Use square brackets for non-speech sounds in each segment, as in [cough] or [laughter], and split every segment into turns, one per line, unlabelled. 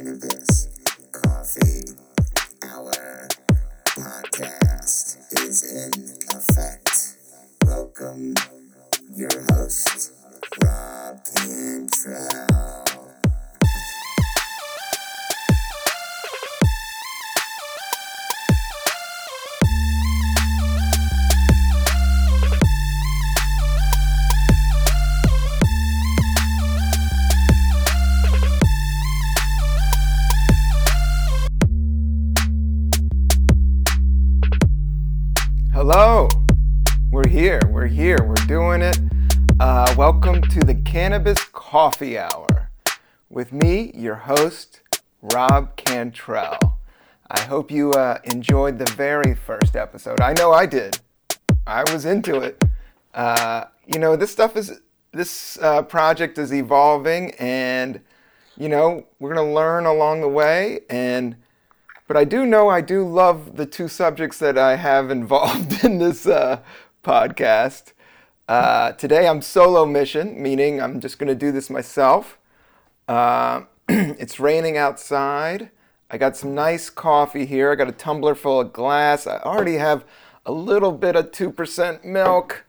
Cannabis Coffee Hour podcast is in effect. Welcome your host, Rob Cantrell.
Coffee Hour with me, your host, Rob Cantrell. I hope you uh, enjoyed the very first episode. I know I did. I was into it. Uh, you know, this stuff is, this uh, project is evolving, and, you know, we're going to learn along the way. And, but I do know I do love the two subjects that I have [laughs] involved in this uh, podcast. Uh, today I'm solo mission, meaning I'm just going to do this myself. Uh, [clears throat] it's raining outside. I got some nice coffee here. I got a tumbler full of glass. I already have a little bit of 2% milk.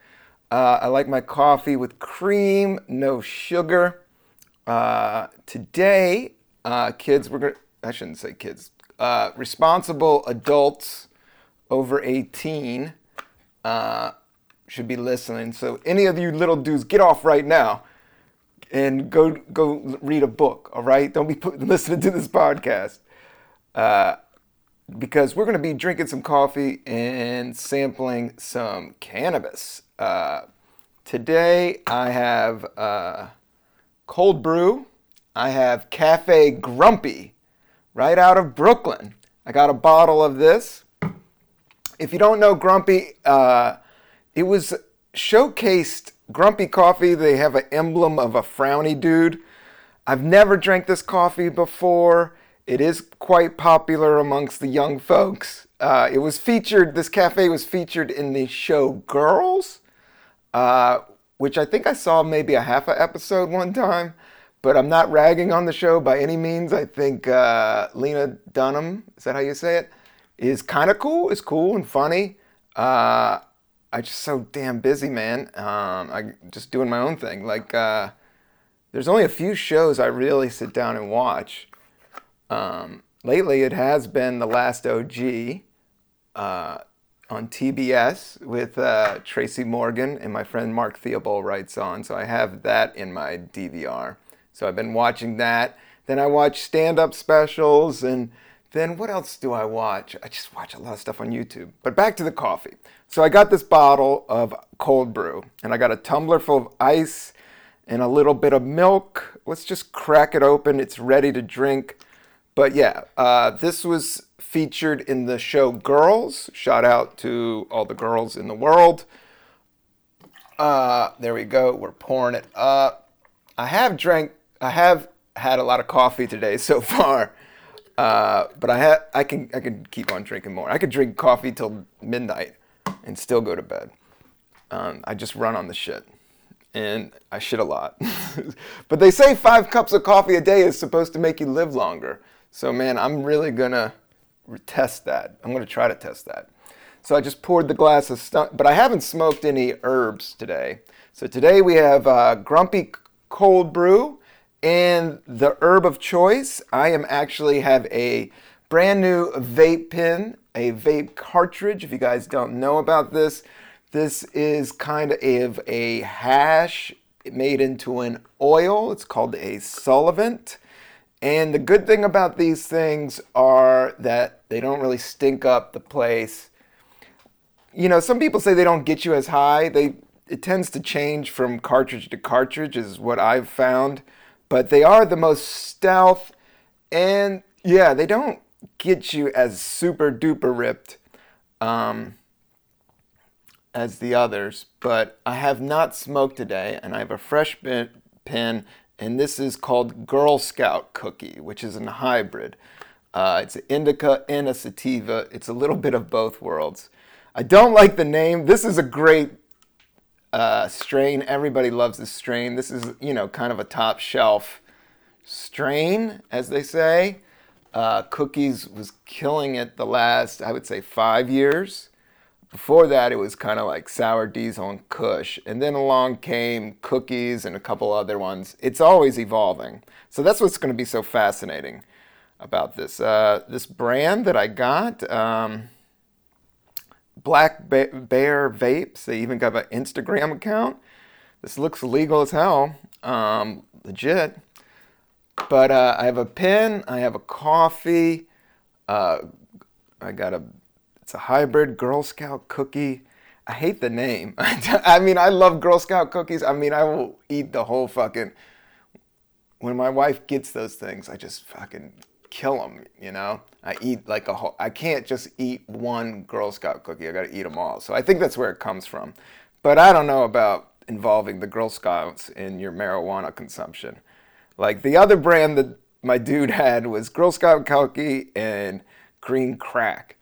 Uh, I like my coffee with cream, no sugar. Uh, today, uh, kids, we're to, I shouldn't say kids, uh, responsible adults over 18 uh, should be listening. So any of you little dudes, get off right now and go go read a book. All right, don't be put, [laughs] listening to this podcast uh, because we're going to be drinking some coffee and sampling some cannabis. Uh, today I have uh, cold brew. I have Cafe Grumpy right out of Brooklyn. I got a bottle of this. If you don't know Grumpy, uh, it was showcased Grumpy Coffee. They have an emblem of a frowny dude. I've never drank this coffee before. It is quite popular amongst the young folks. Uh, it was featured, this cafe was featured in the show Girls, uh, which I think I saw maybe a half a episode one time but I'm not ragging on the show by any means. I think uh, Lena Dunham, is that how you say it? Is kind of cool. It's cool and funny. I'm just so damn busy, man. Um, I'm just doing my own thing. Like, uh, there's only a few shows I really sit down and watch. Um, lately, it has been The Last OG uh, on TBS with uh, Tracy Morgan and my friend Mark Theobald writes on. So I have that in my DVR. So I've been watching that. Then I watch stand up specials. And then what else do I watch? I just watch a lot of stuff on YouTube. But back to the coffee. So I got this bottle of cold brew, and I got a tumbler full of ice and a little bit of milk. Let's just crack it open. It's ready to drink. But yeah, uh, this was featured in the show Girls. Shout out to all the girls in the world. Uh, there we go. We're pouring it up. I have drank I have had a lot of coffee today so [laughs] far, uh, but I I can I keep on drinking more. I could drink coffee till midnight and still go to bed. Um, I just run on the shit, and I shit a lot. [laughs] but they say five cups of coffee a day is supposed to make you live longer. So man, I'm really gonna test that. I'm gonna try to test that. So I just poured the glass of stuff, but I haven't smoked any herbs today. So today we have uh, Grumpy Cold Brew and the herb of choice, I am actually have a brand new vape pen, a vape cartridge. If you guys don't know about this, this is kind of a hash made into an oil. It's called a solvent. And the good thing about these things are that they don't really stink up the place. You know, some people say they don't get you as high. They it tends to change from cartridge to cartridge is what I've found but they are the most stealth and yeah they don't get you as super duper ripped um, as the others but i have not smoked today and i have a fresh pen and this is called girl scout cookie which is a hybrid. Uh, it's an indica and a sativa. It's a little bit of both worlds. I don't like the name. This is a great uh, strain. Everybody loves this strain. This is, you know, kind of a top shelf strain, as they say. Uh, cookies was killing it the last, I would say, five years. Before that, it was kind of like sour diesel and Kush, and then along came cookies and a couple other ones. It's always evolving, so that's what's going to be so fascinating about this. Uh, this brand that I got, um, Black Bear Vapes. They even got an Instagram account. This looks legal as hell, um, legit. But uh, I have a pen. I have a coffee. Uh, I got a. It's a hybrid Girl Scout cookie. I hate the name. [laughs] I mean, I love Girl Scout cookies. I mean, I will eat the whole fucking. When my wife gets those things, I just fucking kill them. You know, I eat like a whole. I can't just eat one Girl Scout cookie. I got to eat them all. So I think that's where it comes from. But I don't know about involving the Girl Scouts in your marijuana consumption. Like the other brand that my dude [laughs] had was Girl Scout cookie and green crack.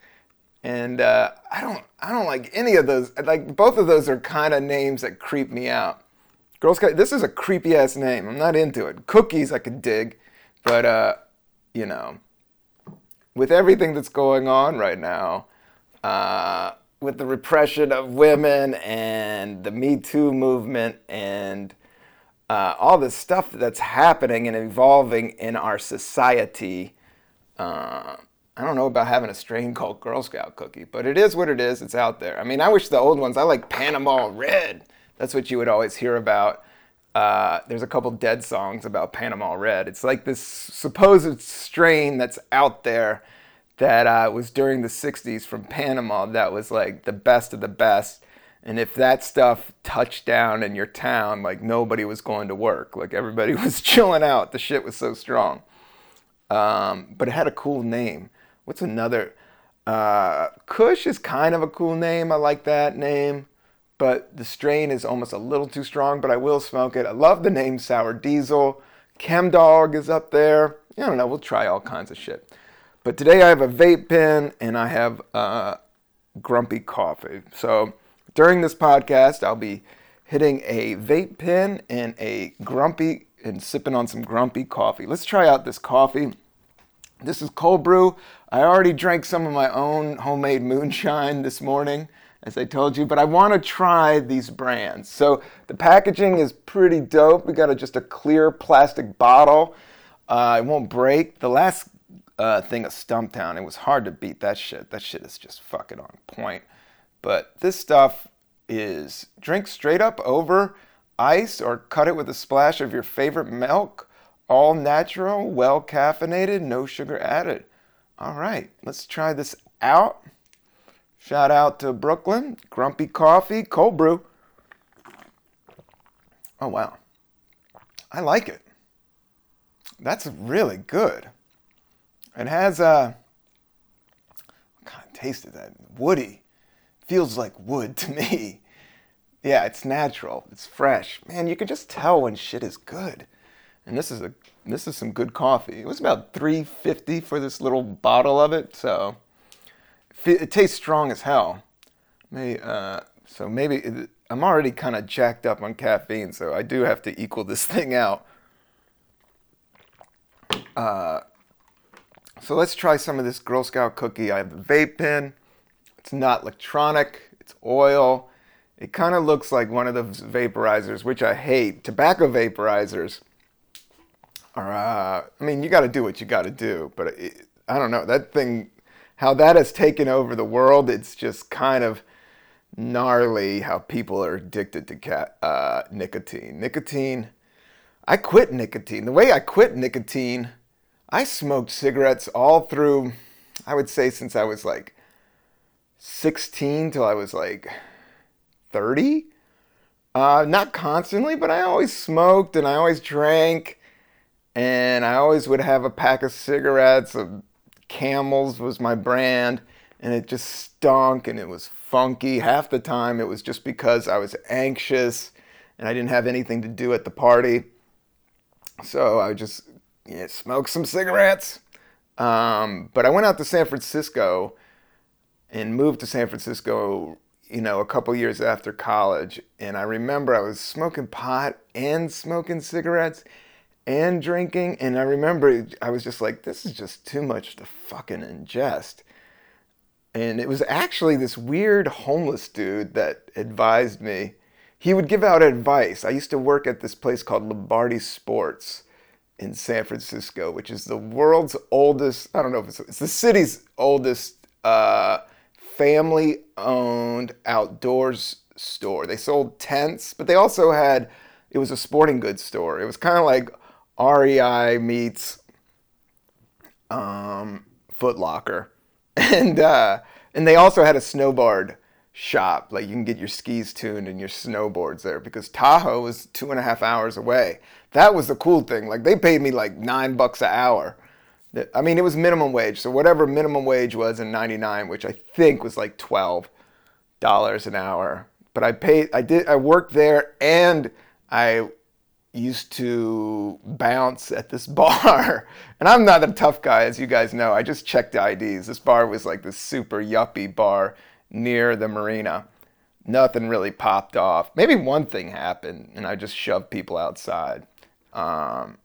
And uh, I don't, I don't like any of those. Like both of those are kind of names that creep me out. Girl Scout, this is a creepy ass name. I'm not into it. Cookies I could dig, but uh, you know, with everything that's going on right now, uh, with the repression of women and the Me Too movement and uh, all this stuff that's happening and evolving in our society. Uh, I don't know about having a strain called Girl Scout cookie, but it is what it is. It's out there. I mean, I wish the old ones, I like Panama Red. That's what you would always hear about. Uh, there's a couple dead songs about Panama Red. It's like this supposed strain that's out there that uh, was during the 60s from Panama that was like the best of the best. And if that stuff touched down in your town, like nobody was going to work. Like everybody [laughs] was chilling out. The shit was so strong. Um, but it had a cool name. What's another? Uh, Kush is kind of a cool name. I like that name. But the strain is almost a little too strong, but I will smoke it. I love the name Sour Diesel. Chem Dog is up there. I don't know. We'll try all kinds of shit. But today I have a vape pen and I have uh, grumpy coffee. So during this podcast, I'll be hitting a vape pen and a grumpy and sipping on some grumpy coffee. Let's try out this coffee. This is cold brew. I already drank some of my own homemade moonshine this morning, as I told you, but I want to try these brands. So the packaging is pretty dope. We got a, just a clear plastic bottle. Uh, it won't break. The last uh, thing of Stumptown. It was hard to beat that shit. That shit is just fucking on point. But this stuff is drink straight up over ice or cut it with a splash of your favorite milk. All natural, well caffeinated, no sugar added. All right, let's try this out. Shout out to Brooklyn, Grumpy Coffee, cold brew. Oh, wow. I like it. That's really good. It has a what kind of taste is that? Woody. Feels like wood to [laughs] me. Yeah, it's natural. It's fresh. Man, you can just tell when shit is good. And this is a this is some good coffee. It was about 350 for this little bottle of it, so it, tastes strong as hell. May uh, so maybe it, I'm already kind of jacked up on caffeine, so I do have to equal this [laughs] thing out. Uh, so let's try some of this Girl Scout cookie. I have a vape pen. It's not electronic, it's oil. It kind of looks like one of those vaporizers, which I hate. Tobacco vaporizers are, uh, I mean, you got to do what you got to do, but it, I don't know. That thing, how that has taken over the world, it's just kind of gnarly how people are addicted to uh, nicotine. Nicotine, I quit nicotine. The way I quit nicotine, I smoked cigarettes all through, I would say, since I was like 16 till I was like 30. Uh, not constantly, but I always smoked and I always drank. And I always would have a pack of cigarettes. Camels was my brand. And it just stunk and it was funky. Half the time it was just because I was anxious and I didn't have anything to do at the party. So I just yeah, smoke some cigarettes. Um, but I went out to San Francisco and moved to San Francisco, you know, a couple years after college. And I remember I was smoking pot and smoking cigarettes. And drinking. And I remember I was just like, this is just too much to fucking ingest. And it was actually this weird homeless dude that advised me. He would give out advice. I used to work at this place called Lombardi Sports in San Francisco, which is the world's oldest, I don't know if it's, it's the city's oldest uh, family owned outdoors store. They sold tents, but they also had, it was a sporting goods store. It was kind of like REI meets um, Foot Locker. [laughs] And, uh, and they also had a snowboard shop. Like you can get your skis tuned and your snowboards there because Tahoe was two and a half hours away. That was the cool thing. Like they paid me like nine bucks an hour. I mean, it was minimum wage. So whatever minimum wage was in 99, which I think was like $12 an hour. But I paid, I did, I worked there and I used to bounce at this [laughs] bar. And I'm not a tough guy, as you guys know. I just checked IDs. This bar was like this super yuppie bar near the marina. Nothing really popped off. Maybe one thing happened, and I just shoved people outside. Um,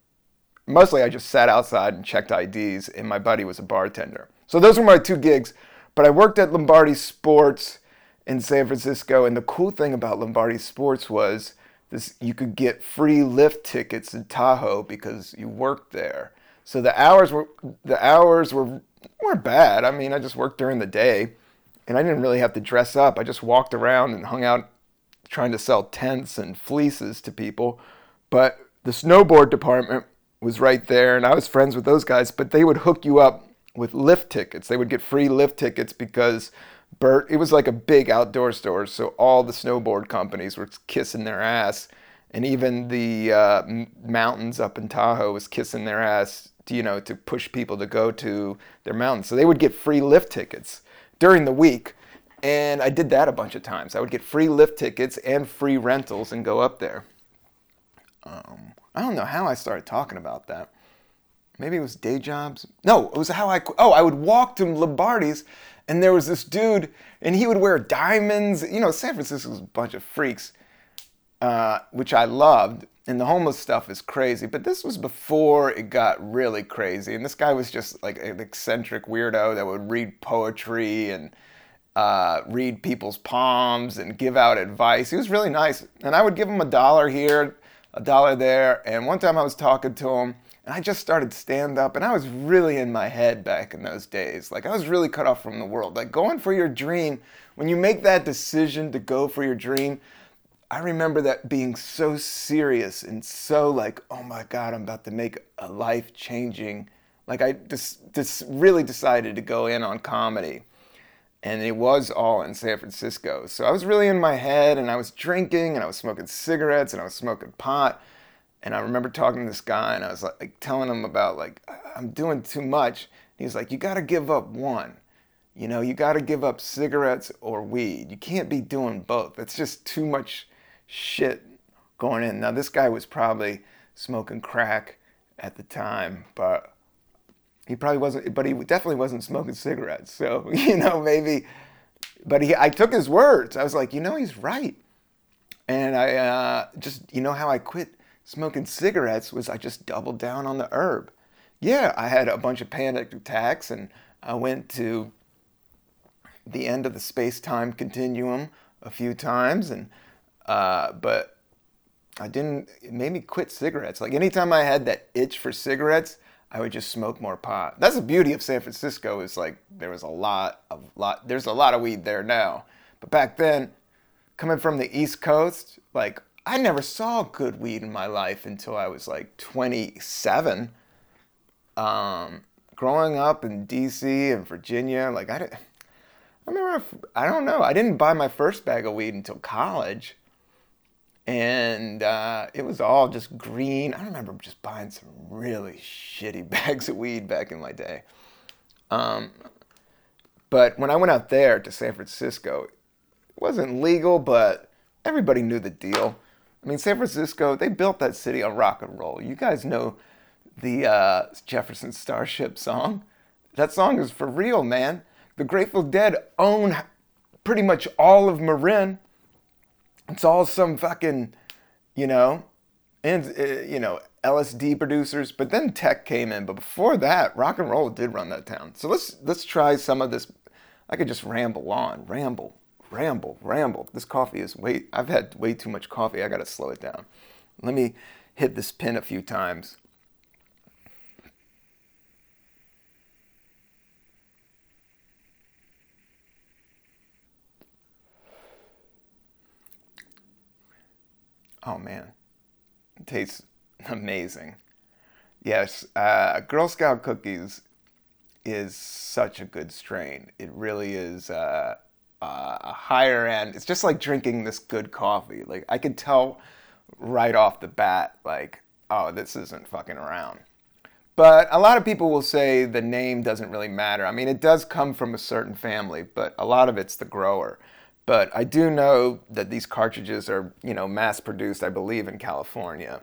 mostly, I just sat outside and checked IDs, and my buddy was a bartender. So those were my two gigs. But I worked at Lombardi Sports in San Francisco, and the cool thing about Lombardi Sports was this: you could get free lift tickets in Tahoe because you worked there. So the hours were the hours were weren't bad. I mean, I just worked during the day and I didn't really have to dress up. I just walked around and hung out trying to sell tents and fleeces to people. But the snowboard department was right there, and I was friends with those guys, but they would hook you up with lift tickets. They would get free lift tickets because Bert, it was like a big outdoor store, so all the snowboard companies were kissing their ass, and even the uh, mountains up in Tahoe was kissing their ass, to, you know, to push people to go to their mountains. So they would get free lift tickets during the week. And I did that a bunch of times. I would get free lift tickets and free rentals and go up there. Um, I don't know how I started talking about that. Maybe it was day jobs. No, it was how I. Oh, I would walk to Lombardi's, and there was this dude, and he would wear diamonds. You know, San Francisco was a bunch of freaks, uh, which I loved. And the homeless stuff is crazy, but this was before it got really crazy. And this guy was just like an eccentric weirdo that would read poetry and uh, read people's palms and give out advice. He was really nice. And I would give him a dollar here, a dollar there. And one time I was talking to him and I just started stand up and I was really in my head back in those days. Like I was really cut off from the world. Like going for your dream, when you make that decision to go for your dream, I remember that being so serious and so like, oh my God, I'm about to make a life changing. Like I just, just really decided to go in on comedy. And it was all in San Francisco. So I was really in my head and I was drinking and I was smoking cigarettes and I was smoking pot. And I remember talking to this guy and I was like, like telling him about like, I'm doing too much. And he's like, you got to give up one. You know, you got to give up cigarettes or weed. You can't be doing both. It's just too much shit going in. Now, this guy was probably smoking crack at the time, but he probably wasn't, but he definitely wasn't smoking cigarettes. So, [laughs] you know, maybe, but he, I took his words. I was like, you know, he's right. And I uh, just, you know, how I quit smoking cigarettes was I just doubled down on the herb. Yeah, I had a bunch of panic attacks and I went to the end of the space time continuum a few times and uh, but I didn't, it made me quit cigarettes. Like anytime I had that itch for cigarettes, I would just smoke more pot. That's the beauty of San Francisco is like there was a lot of lot there's a lot of weed there now. But back then, coming from the East Coast, like I never saw good weed in my life until I was like 27. Um, growing up in DC and Virginia, like I didn't I remember I don't know, I didn't buy my first bag of weed until college and uh, it was all just green. I remember just buying some really shitty [laughs] bags of weed back in my day. Um, but when I went out there to San Francisco, it wasn't legal, but everybody knew the deal. I mean, San Francisco, they built that city on rock and roll. You guys know the uh, Jefferson Starship song. That song is for real, man. The Grateful Dead own pretty much all of Marin it's all some fucking, you know, and uh, you know, LSD producers, but then tech came in. But before that, rock and roll did run that town. So let's let's try some of this. I could just ramble on, ramble, ramble, ramble. This coffee is way. I've had way too much coffee. I gotta slow it down. Let me hit this pin a few times. Oh man, it tastes amazing. Yes, uh, Girl Scout cookies is such a good strain. It really is uh, uh, a higher end. It's just like drinking this good coffee. Like I could tell right off the bat, like, oh, this isn't fucking around. But a lot of people will say the name doesn't really matter. I mean, it does come from a certain family, but a lot of it's the grower. But I do know that these cartridges are, you know, mass produced, I believe, in California.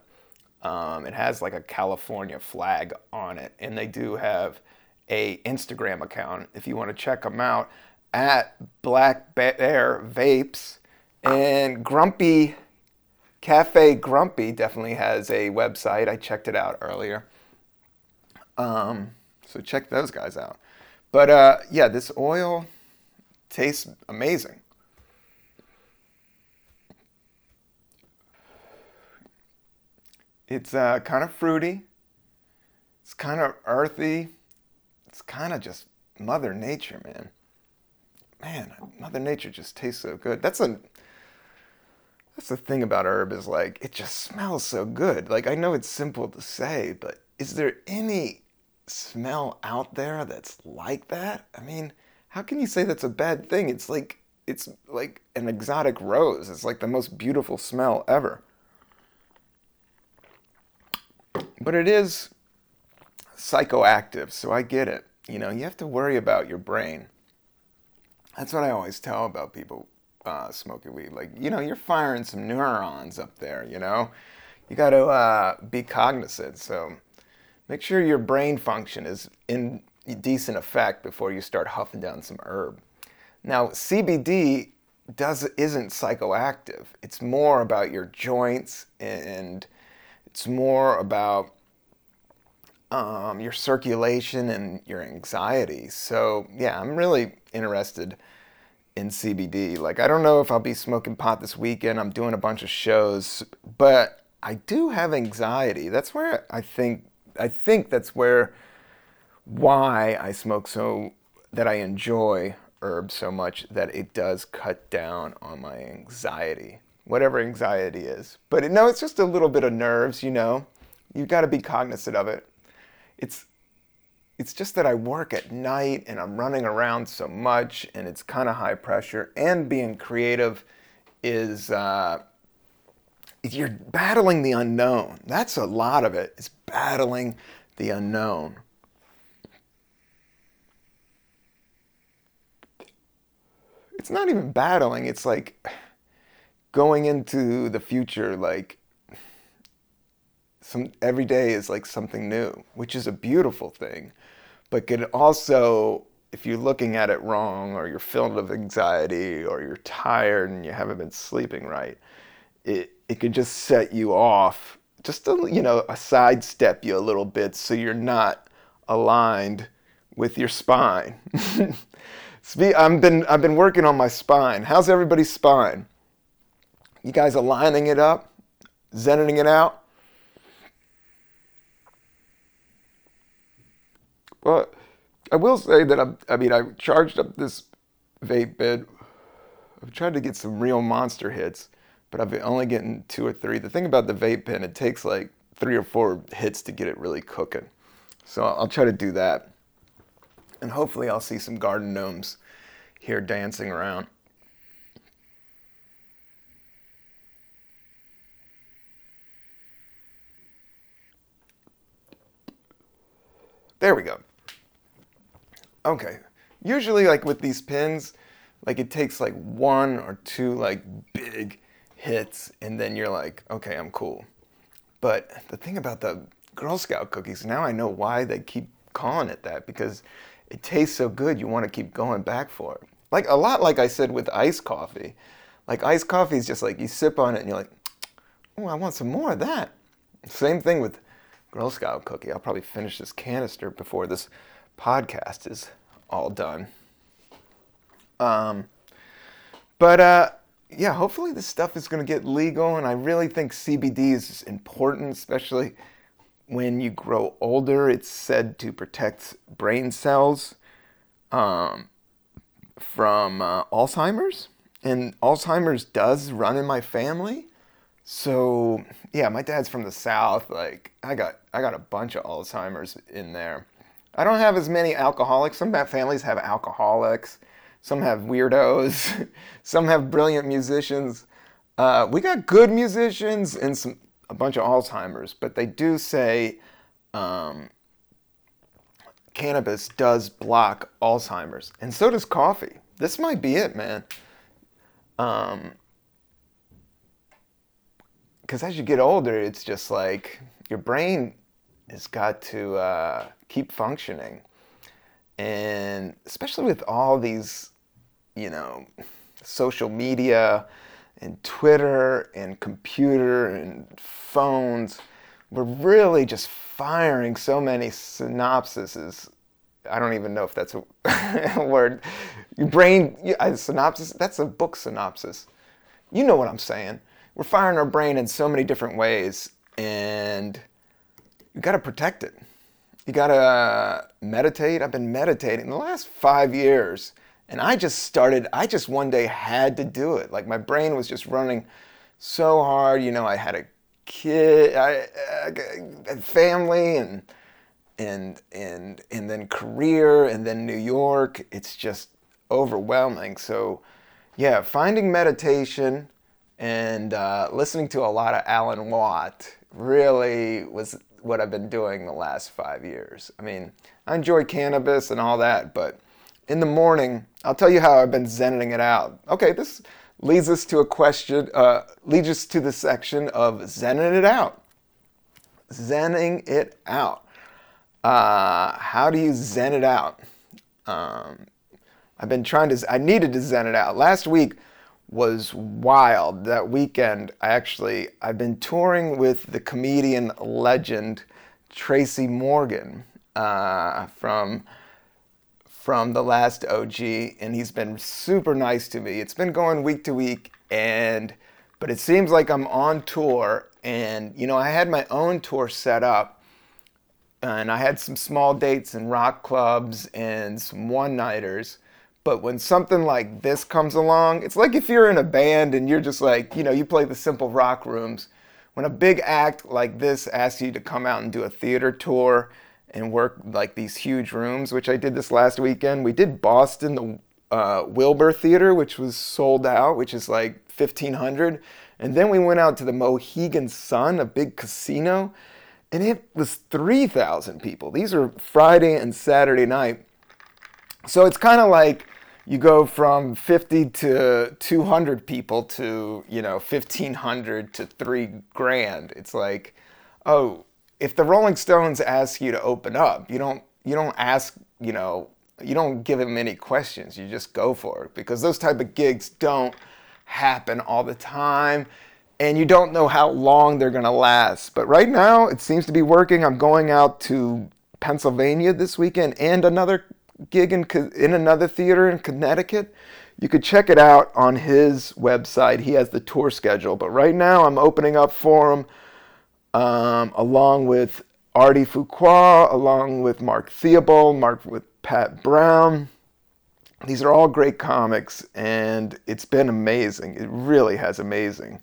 Um, it has like a California flag on it, and they do have a Instagram account if you want to check them out at Black Bear Vapes and Grumpy Cafe Grumpy definitely has a website. I checked it out earlier. Um, so check those guys out. But uh, yeah, this oil tastes amazing. It's uh, kind of fruity. It's kind of earthy. It's kind of just Mother Nature, man. Man, Mother Nature just tastes so good. That's a that's the thing about herb is like it just smells so good. Like I know it's simple to say, but is there any smell out there that's like that? I mean, how can you say that's a bad thing? It's like it's like an exotic rose. It's like the most beautiful smell ever. But it is psychoactive, so I get it. You know, you have to worry about your brain. That's what I always tell about people uh, smoking weed. Like, you know, you're firing some neurons up there, you know? You got to uh, be cognizant. So make sure your brain function is in decent effect before you start huffing down some herb. Now, CBD does isn't psychoactive. It's more about your joints and it's more about um, your circulation and your anxiety. So, yeah, I'm really interested in CBD. Like, I don't know if I'll be smoking pot this weekend. I'm doing a bunch of shows, but I do have anxiety. That's where I think I think that's where why I smoke so that I enjoy herbs so much that it does cut down on my anxiety, whatever anxiety is. But no, it's just a little bit of nerves, you know. you've got to be cognizant of it. It's it's just that I work at night and I'm running around so much and it's kind of high pressure. And being creative is, uh, you're battling the unknown. That's a lot of it. it, is battling the unknown. It's not even battling, it's like going into the future like some every day is like something new, which is a beautiful thing. But can also if you're looking at it wrong or you're filled with anxiety or you're tired and you haven't been sleeping right it it could just set you off just to you know a sidestep you a little bit so you're not aligned with your spine. [laughs] I've been I've been working on my spine. How's everybody's spine? You guys aligning it up? Zenning it out Well, I will say that I'm, I mean, I charged up this vape bed. I've tried to get some real monster hits, but I've been only getting two or three. The thing about the vape pen, it takes like three or four hits to get it really cooking. So I'll try to do that. And hopefully I'll see some garden gnomes here dancing around. There we go. Okay. Usually, like with these pins, like it takes like one or two like big hits, and then you're like, okay, I'm cool. But the thing about the Girl Scout cookies, now I know why they keep calling it that because it tastes so good, you want to keep going back for it. Like a lot, like I said with iced coffee. Like iced coffee is just like you sip on it and you're like, oh, I want some more of that. Same thing with Girl Scout cookie. I'll probably finish this canister before this podcast is all done. Um, but uh, yeah, hopefully this stuff is going to get legal, and I really think CBD is important, especially when you grow older. It's said to protect brain cells um, from uh, Alzheimer's, and Alzheimer's does run in my family. So yeah, my dad's from the south. Like I got I got a bunch of Alzheimer's in there. I don't have as many alcoholics. Some families have alcoholics. Some have weirdos. [laughs] some have brilliant musicians. Uh, we got good musicians and some a bunch of Alzheimer's, but they do say um, cannabis does block Alzheimer's, and so does coffee. This might be it, man. Um, because as you get older, it's just like your brain has got to uh, keep functioning. And especially with all these, you know, social media and Twitter and computer and phones, we're really just firing so many synopsises. I don't even know if that's a [laughs] word. Your brain, a synopsis, that's a book synopsis. You know what I'm saying we're firing our brain in so many different ways, and you got to protect it. You got to meditate. I've been meditating the last five years, and I just started. I just one day had to do it. Like my brain was just running so hard. You know, I had a kid, I, I family, and and and and then career, and then New York. It's just overwhelming. So, yeah, finding meditation and uh, listening to a lot of Alan Watt really was what I've been doing the last five years. I mean, I enjoy cannabis and all that, but in the morning, I'll tell you how I've been zenning it out. Okay, this leads us to a question, uh, leads us to the section of zenning it out. Zenning it out. Uh, how do you zen it out? Um, I've been trying to, I needed to zen it out. Last week, was wild. That weekend, I actually, I've been touring with the comedian legend Tracy Morgan uh, from from the last OG, and he's been super nice to me. It's been going week to week, and but it seems like I'm on tour, and you know, I had my own tour set up, and I had some small dates in rock clubs and some one nighters but when something like this comes along, it's like if you're in a band and you're just like, you know, you play the simple rock rooms. When a big act like this asks you to come out and do a theater tour and work like these huge rooms, which I did this last weekend, we did Boston, the uh, Wilbur Theater, which was sold out, which is like 1500. And then we went out to the Mohegan Sun, a big casino, and it was 3,000 people. These are Friday and Saturday night. So it's kind of like you go from 50 to 200 people to you know 1500 to 3 grand. It's like oh if the rolling stones ask you to open up you don't you don't ask you know you don't give them any questions. You just go for it because those type of gigs don't happen all the time and you don't know how long they're going to last. But right now it seems to be working. I'm going out to pennsylvania this weekend and another gig in, in another theater in Connecticut. You could check it out on his website. He has the tour schedule. But right now, I'm opening up for him um, along with Artie Fuqua, along with Mark Theobald, Mark with Pat Brown. These are all great comics, and it's been amazing. It really has amazing,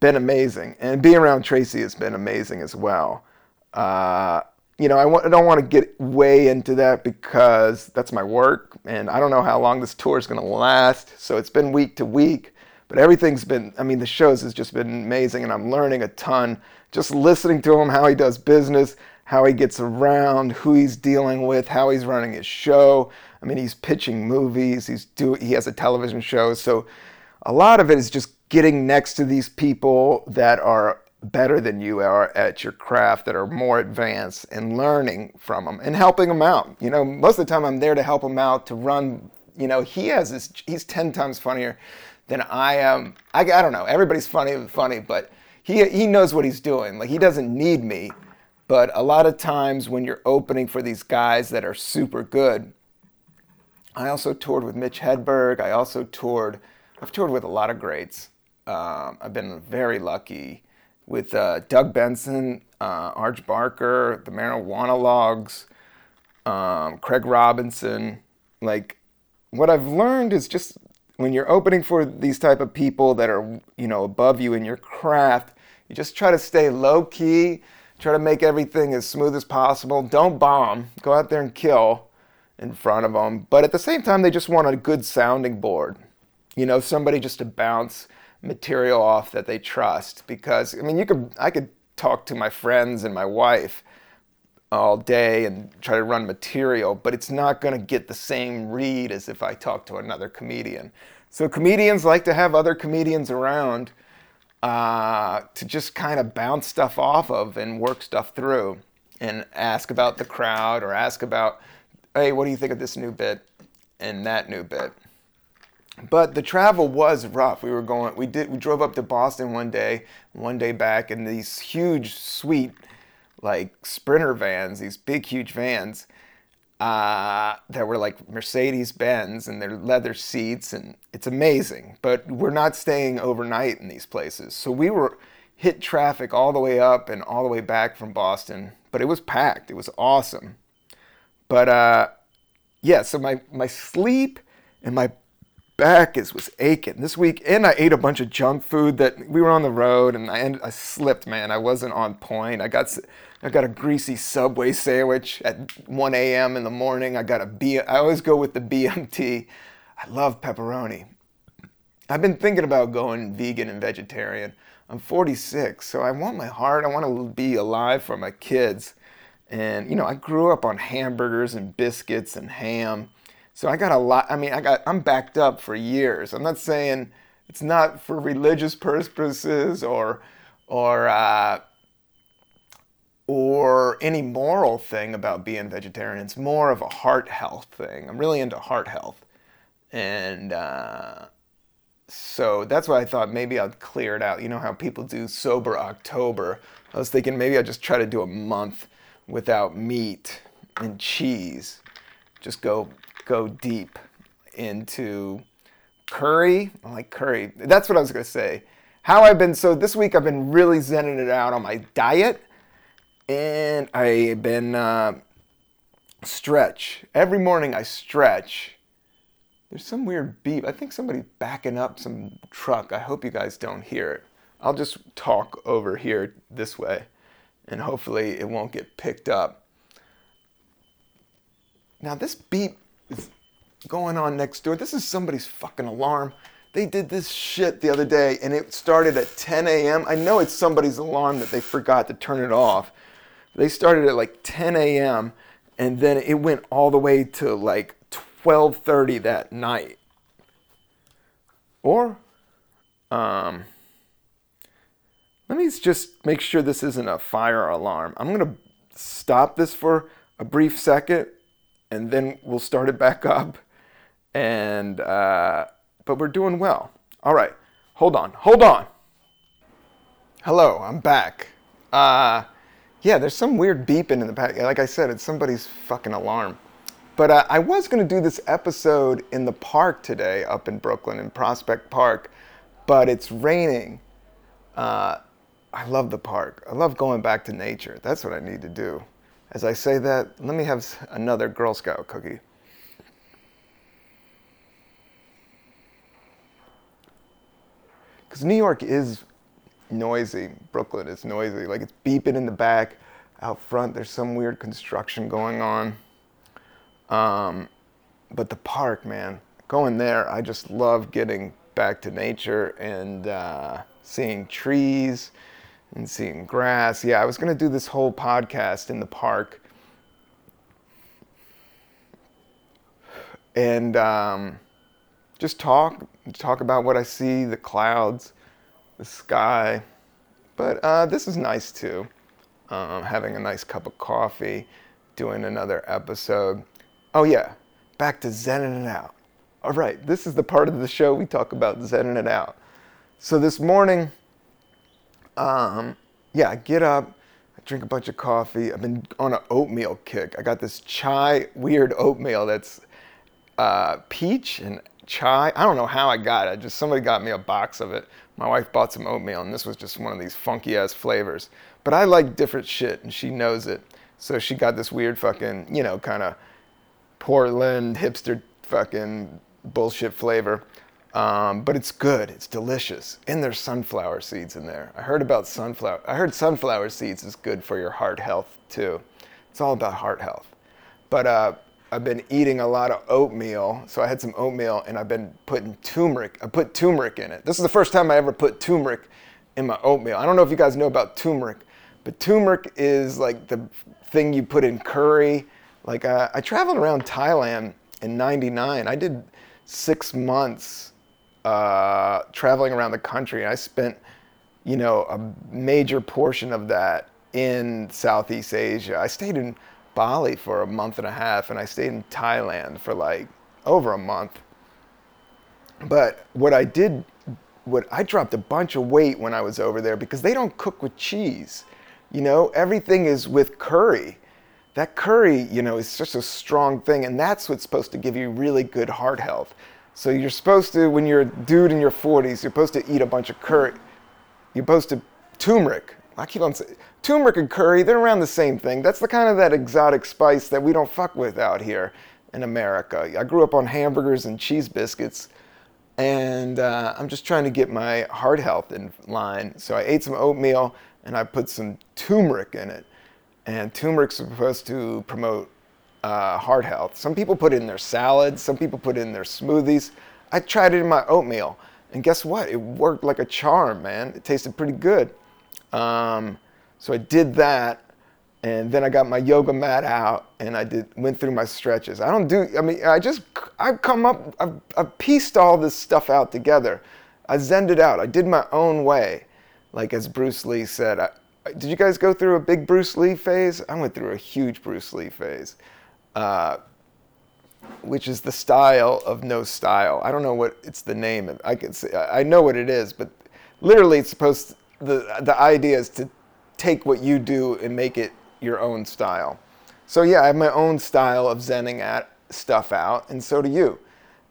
been amazing, and being around Tracy has been amazing as well. Uh, you know, I don't want to get way into that because that's my work, and I don't know how long this tour is going to last. So it's been week to week, but everything's been, I mean, the shows has just been amazing, and I'm learning a ton just listening to him, how he does business, how he gets around, who he's dealing with, how he's running his show. I mean, he's pitching movies, he's do, he has a television show, so a lot of it is just getting next to these people that are better than you are at your craft that are more advanced and learning from them and helping them out. You know, most of the time I'm there to help him out to run. You know, he has this. He's ten times funnier than I am. I, I don't know. Everybody's funny, funny, but he he knows what he's doing. Like he doesn't need me, But a lot of times when you're opening for these guys that are super good, I also toured with Mitch Hedberg. I also toured, I've toured with a lot of greats. Um, I've been very lucky with uh, Doug Benson, uh, Arj Barker, the Marijuana-Logues, um, Craig Robinson. Like, what I've learned is just when you're opening for these type of people that are, you know, above you in your craft, you just try to stay low key, try to make everything as smooth as possible. Don't bomb. Go out there and kill in front of them. But at the same time, they just want a good sounding board. You know, somebody just to bounce material off that they trust. Because I mean, you could I could talk to my friends and my wife all day and try to run material, but it's not going to get the same read as if I talk to another comedian. So comedians like to have other comedians around uh, to just kind of bounce stuff off of and work stuff through and ask about the crowd or ask about, hey, what do you think of this new bit and that new bit? But the travel was rough. We were going, we did, we drove up to Boston one day, one day back in these huge, sweet like sprinter vans, these big, huge vans uh, that were like Mercedes Benz and their leather seats, and it's amazing. But we're not staying overnight in these places, so we were hit traffic all the way up and all the way back from Boston. But it was packed. It was awesome. But uh, yeah, so my my sleep and my back is was aching this week, and I ate a bunch of junk food that we were on the road, and I ended, I slipped, man. I wasn't on point. I got I got a greasy Subway sandwich at 1 a.m. in the morning. I got a B. I always go with the BMT. I love pepperoni. I've been thinking about going vegan and vegetarian. I'm 46, so I want my heart. I want to be alive for my kids. And you know, I grew up on hamburgers and biscuits and ham. So I got a lot. I mean, I got I'm backed up for years. I'm not saying it's not for religious purposes or or uh, or any moral thing about being vegetarian. It's more of a heart health thing. I'm really into heart health, and uh, so that's why I thought maybe I'd clear it out. You know how people do sober October. I was thinking maybe I'd just try to do a month without meat and cheese. Just go go deep into curry. I like curry. That's what I was gonna say. How I've been so this week I've been really zenning it out on my diet, and I've been uh, stretch every morning. I stretch. There's some weird beep. I think somebody's backing up some truck. I hope you guys don't hear it. I'll just talk over here this way, and hopefully it won't get picked up. Now this beep going on next door. This is somebody's fucking alarm. They did this shit the other day and it started at 10 a.m. I know it's somebody's alarm that they forgot to turn it off. They started at like 10 a.m. and then it went all the way to like 12:30 that night. Or um let me just make sure this isn't a fire alarm. I'm going to stop this for a brief second and then we'll start it back up. And uh, but we're doing well. All right, hold on, hold on. Hello, I'm back. Uh, yeah, there's some weird beeping in the back. Like I said, it's somebody's fucking alarm. But uh, I was going to do this episode in the park today, up in Brooklyn, in Prospect Park, but it's raining. Uh, I love the park. I love going back to nature. That's what I need to do. As I say that, let me have another Girl Scout cookie. Because New York is noisy. Brooklyn is noisy. Like it's beeping in the back. Out front, there's some weird construction going on. Um, but the park, man, going there, I just love getting back to nature and uh, seeing trees and seeing grass. Yeah, I was going to do this whole podcast in the park. And um, just talk, talk about what I see, the clouds, the sky. But uh, this is nice too. Um, having a nice cup of coffee, doing another episode. Oh, yeah, back to zenning it out. All right, this is the part of the show we talk about zenning it out. So this morning, um, yeah, I get up, I drink a bunch of coffee. I've been on an oatmeal kick. I got this chai weird oatmeal that's uh, peach and chai. I don't know how I got it. Just somebody got me a box of it. My wife bought some oatmeal, and this was just one of these funky ass flavors. But I like different shit, and she knows it. So she got this weird fucking, you know, kind of Portland hipster fucking bullshit flavor. Um, but it's good. It's delicious. And there's sunflower seeds in there. I heard about sunflower. I heard sunflower seeds is good for your heart health too. It's all about heart health. But uh, I've been eating a lot of oatmeal. So I had some oatmeal and I've been putting turmeric. I put turmeric in it. This is the first time I ever put turmeric in my oatmeal. I don't know if you guys know about turmeric, but turmeric is like the thing you put in curry. Like uh, I traveled around Thailand in '99. I did six months uh, traveling around the country. I spent, you know, a major portion of that in Southeast Asia. I stayed in Bali for a month and a half, and I stayed in Thailand for like over a month. But what I did, what I dropped a bunch of weight when I was over there because they don't cook with cheese. You know, everything is with curry. That curry, you know, is just a strong thing, and that's what's supposed to give you really good heart health. So you're supposed to, when you're a dude in your 40s, you're supposed to eat a bunch of curry. You're supposed to turmeric. I keep on saying turmeric and curry, they're around the same thing. That's the kind of that exotic spice that we don't fuck with out here in America. I grew up on hamburgers and cheese biscuits, and uh, I'm just trying to get my heart health in line. So I ate some oatmeal and I put some turmeric in it. And turmeric's supposed to promote uh, heart health. Some people put it in their salads, some people put it in their smoothies. I tried it in my oatmeal, and guess what? It worked like a charm, man. It tasted pretty good. Um, so I did that, and then I got my yoga mat out, and I did went through my stretches. I don't do. I mean, I just I've come up. I've, I've pieced all this stuff out together. I zenned it out. I did my own way, like as Bruce Lee said. I, did you guys go through a big Bruce Lee phase? I went through a huge Bruce Lee phase, uh, which is the style of no style. I don't know what it's the name. Of. I can say I know what it is, but literally, it's supposed. To, the the idea is to take what you do and make it your own style. So yeah, I have my own style of zenning at stuff out, and so do you.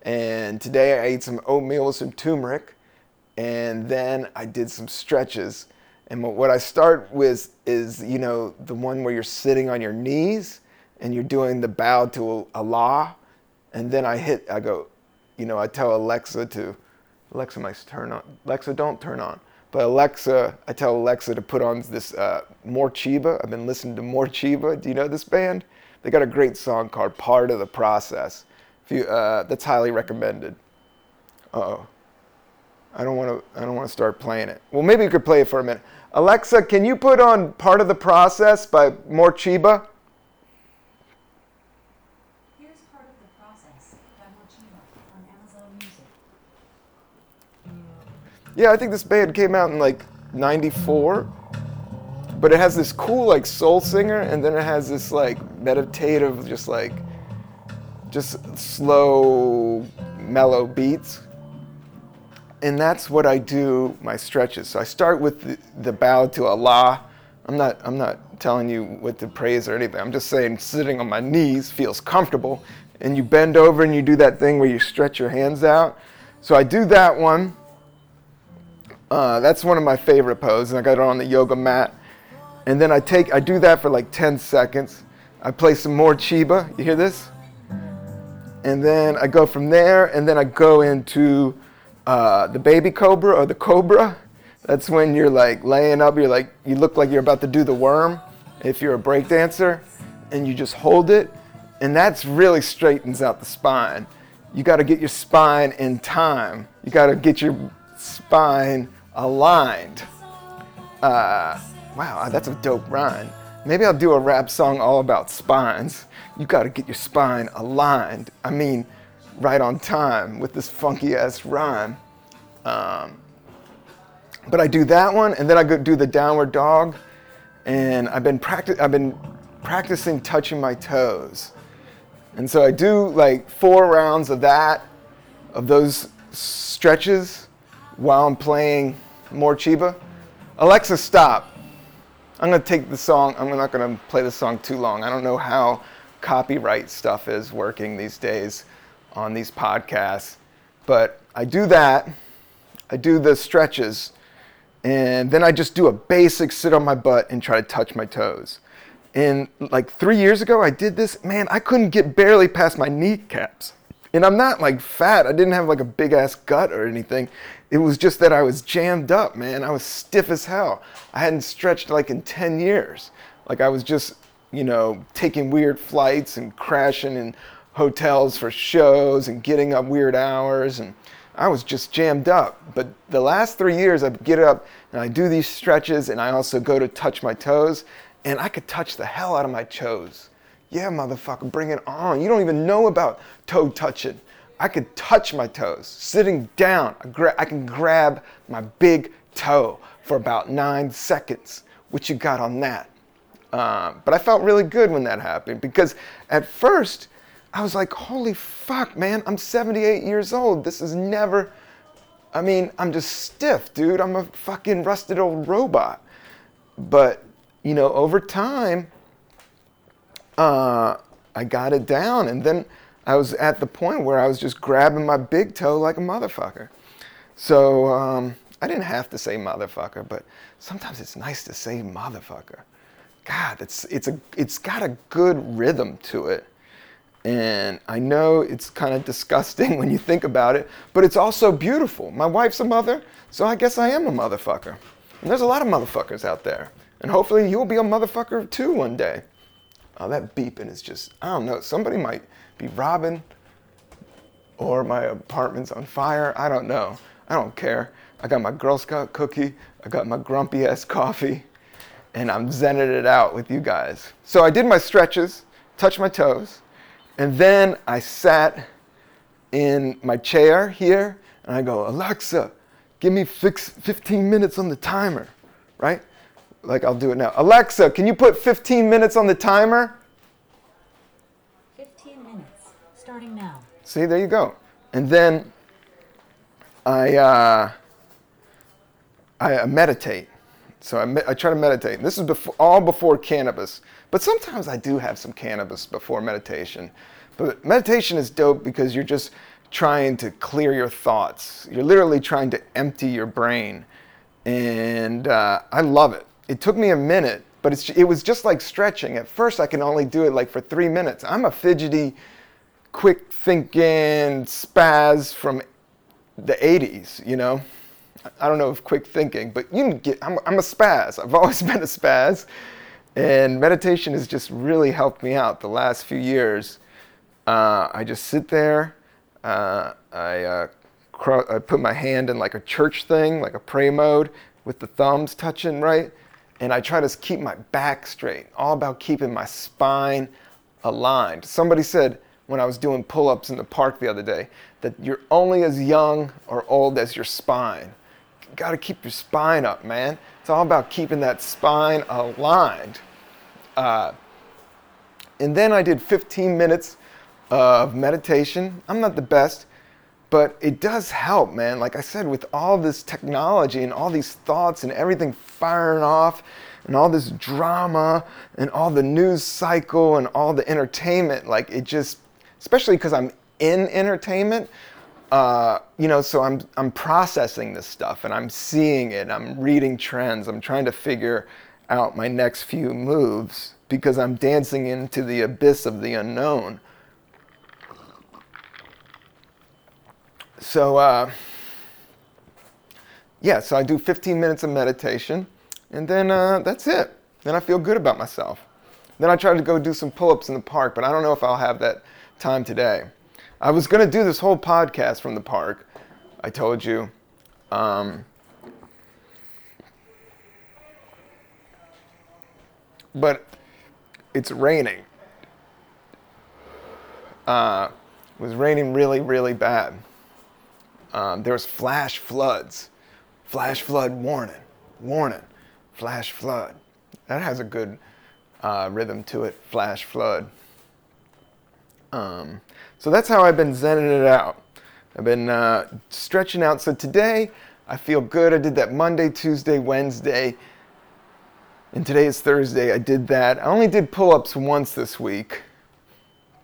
And today I ate some oatmeal with some turmeric, and then I did some stretches. And what I start with is, you know, the one where you're sitting on your knees and you're doing the bow to Allah, and then I hit, I go, you know, I tell Alexa to, Alexa, my turn on. Alexa, don't turn on. But Alexa, I tell Alexa to put on this uh, Morcheeba. I've been listening to Morcheeba. Do you know this band? They got a great song called "Part of the Process." If you, uh, that's highly recommended. oh, I don't want to. I don't want to start playing it. Well, maybe you could play it for a minute. Alexa, can you put on "Part of the Process" by Morcheeba?
Here's part of the process by Morcheeba on Amazon Music.
Yeah, I think this band came out in like 94. But it has this cool like soul singer and then it has this like meditative just like just slow mellow beats. And that's what I do my stretches. So I start with the, the bow to Allah. I'm not I'm not telling you what to praise or anything. I'm just saying sitting on my knees feels comfortable and you bend over and you do that thing where you stretch your hands out. So I do that one. Uh, that's one of my favorite poses. I got it on the yoga mat. And then I take, I do that for like 10 seconds. I play some Morcheeba. You hear this? And then I go from there, and then I go into uh, the baby cobra or the cobra. That's when you're like laying up, you're like, you look like you're about to do the worm if you're a break dancer, and you just hold it. And that's really straightens out the spine. You got to get your spine in time. You got to get your spine aligned. Uh, wow, that's a dope rhyme. Maybe I'll do a rap song all about spines. You gotta get your spine aligned. I mean, right on time with this funky ass rhyme. Um, but I do that one, and then I go do the downward dog, and I've been practi- I've been practicing touching my toes, and so I do like four rounds of that, of those stretches, while I'm playing Morcheeba. Alexa, stop. I'm gonna take the song. I'm not gonna play the song too long. I don't know how copyright stuff is working these days on these podcasts, but I do that. I do the stretches, and then I just do a basic sit on my butt and try to touch my toes. And like three years ago, I did this. Man, I couldn't get barely past my kneecaps. And I'm not like fat. I didn't have like a big ass gut or anything. It was just that I was jammed up, man. I was stiff as hell. I hadn't stretched like in 10 years. Like I was just, you know, taking weird flights and crashing in hotels for shows and getting up weird hours and I was just jammed up. But the last three years, I get up and I do these stretches, and I also go to touch my toes, and I could touch the hell out of my toes. Yeah, motherfucker, bring it on. You don't even know about toe touching. I could touch my toes sitting down. I, can grab my big toe for about nine seconds. What you got on that? Um, but I felt really good when that happened because at first I was like, holy fuck, man, I'm 78 years old. This is never, I mean, I'm just stiff, dude. I'm a fucking rusted old robot. But, you know, over time, uh, I got it down. And then I was at the point where I was just grabbing my big toe like a motherfucker. So um, I didn't have to say motherfucker, but sometimes it's nice to say motherfucker. God, it's, it's, a, it's got a good rhythm to it. And I know it's kind of disgusting [laughs] when you think about it, but it's also beautiful. My wife's a mother, so I guess I am a motherfucker. And there's a lot of motherfuckers out there. And hopefully you'll be a motherfucker too one day. Oh, that beeping is just, I don't know, somebody might be robbing or my apartment's on fire. I don't know. I don't care. I got my Girl Scout cookie, I got my grumpy ass coffee, and I'm zenning it out with you guys. So I did my stretches, touched my toes, and then I sat in my chair here and I go, Alexa, give me fix 15 minutes on the timer, right? Like I'll do it now. Alexa, can you put 15 minutes on the timer?
15 minutes, starting now.
See, there you go. And then I, uh, I meditate. So I, me- I try to meditate. This is before, all before cannabis. But sometimes I do have some cannabis before meditation. But meditation is dope because you're just trying to clear your thoughts. You're literally trying to empty your brain. And uh, I love it. It took me a minute, but it was just like stretching. At first, I can only do it like for three minutes. I'm a fidgety, quick thinking spaz from the 80s, you know? I don't know if quick thinking, but you can get, I'm, I'm a spaz. I've [laughs] always been a spaz. And meditation has just really helped me out the last few years. Uh, I just sit there. Uh, I, uh, cro- I put my hand in like a church thing, like a pray mode with the thumbs touching, right? And I try to keep my back straight, all about keeping my spine aligned. Somebody said when I was doing pull ups in the park the other day that you're only as young or old as your spine. You gotta keep your spine up, man. It's all about keeping that spine aligned. Uh, and then I did 15 minutes of meditation. I'm not the best, but it does help, man. Like I said, with all this technology and all these thoughts and everything firing off and all this drama and all the news cycle and all the entertainment, like it just, especially because I'm in entertainment, uh, you know, so I'm I'm processing this stuff and I'm seeing it. I'm reading trends. I'm trying to figure out my next few moves because I'm dancing into the abyss of the unknown. So, uh, yeah, so I do 15 minutes of meditation, and then uh, that's it. Then I feel good about myself. Then I try to go do some pull ups in the park, but I don't know if I'll have that time today. I was going to do this whole podcast from the park, I told you. Um, but it's raining. Uh, it was raining really, really bad. Um, there was flash floods, flash flood warning, warning, flash flood. That has a good uh, rhythm to it, flash flood. Um, so that's how I've been zenning it out. I've been uh, stretching out. So today I feel good. I did that Monday, Tuesday, Wednesday. And today is Thursday. I did that. I only did pull ups once this week,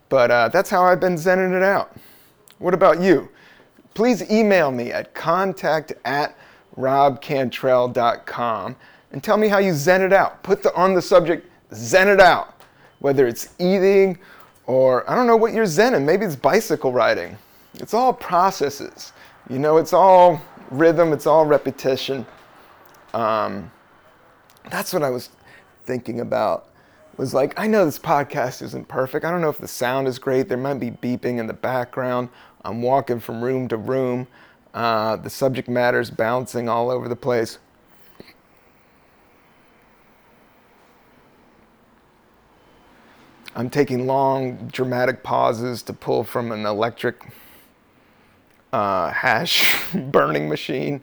but uh, that's how I've been zenning it out. What about you? Please email me at contact at robcantrell.com and tell me how you zen it out. Put the, on the subject, zen it out. Whether it's eating or I don't know what you're zenning. Maybe it's bicycle riding. It's all processes. You know, it's all rhythm, it's all repetition. Um, that's what I was thinking about. Was like, I know this podcast isn't perfect. I don't know if the sound is great. There might be beeping in the background. I'm walking from room to room. Uh, the subject matter is bouncing all over the place. I'm taking long, dramatic pauses to pull from an electric uh, hash [laughs] burning machine.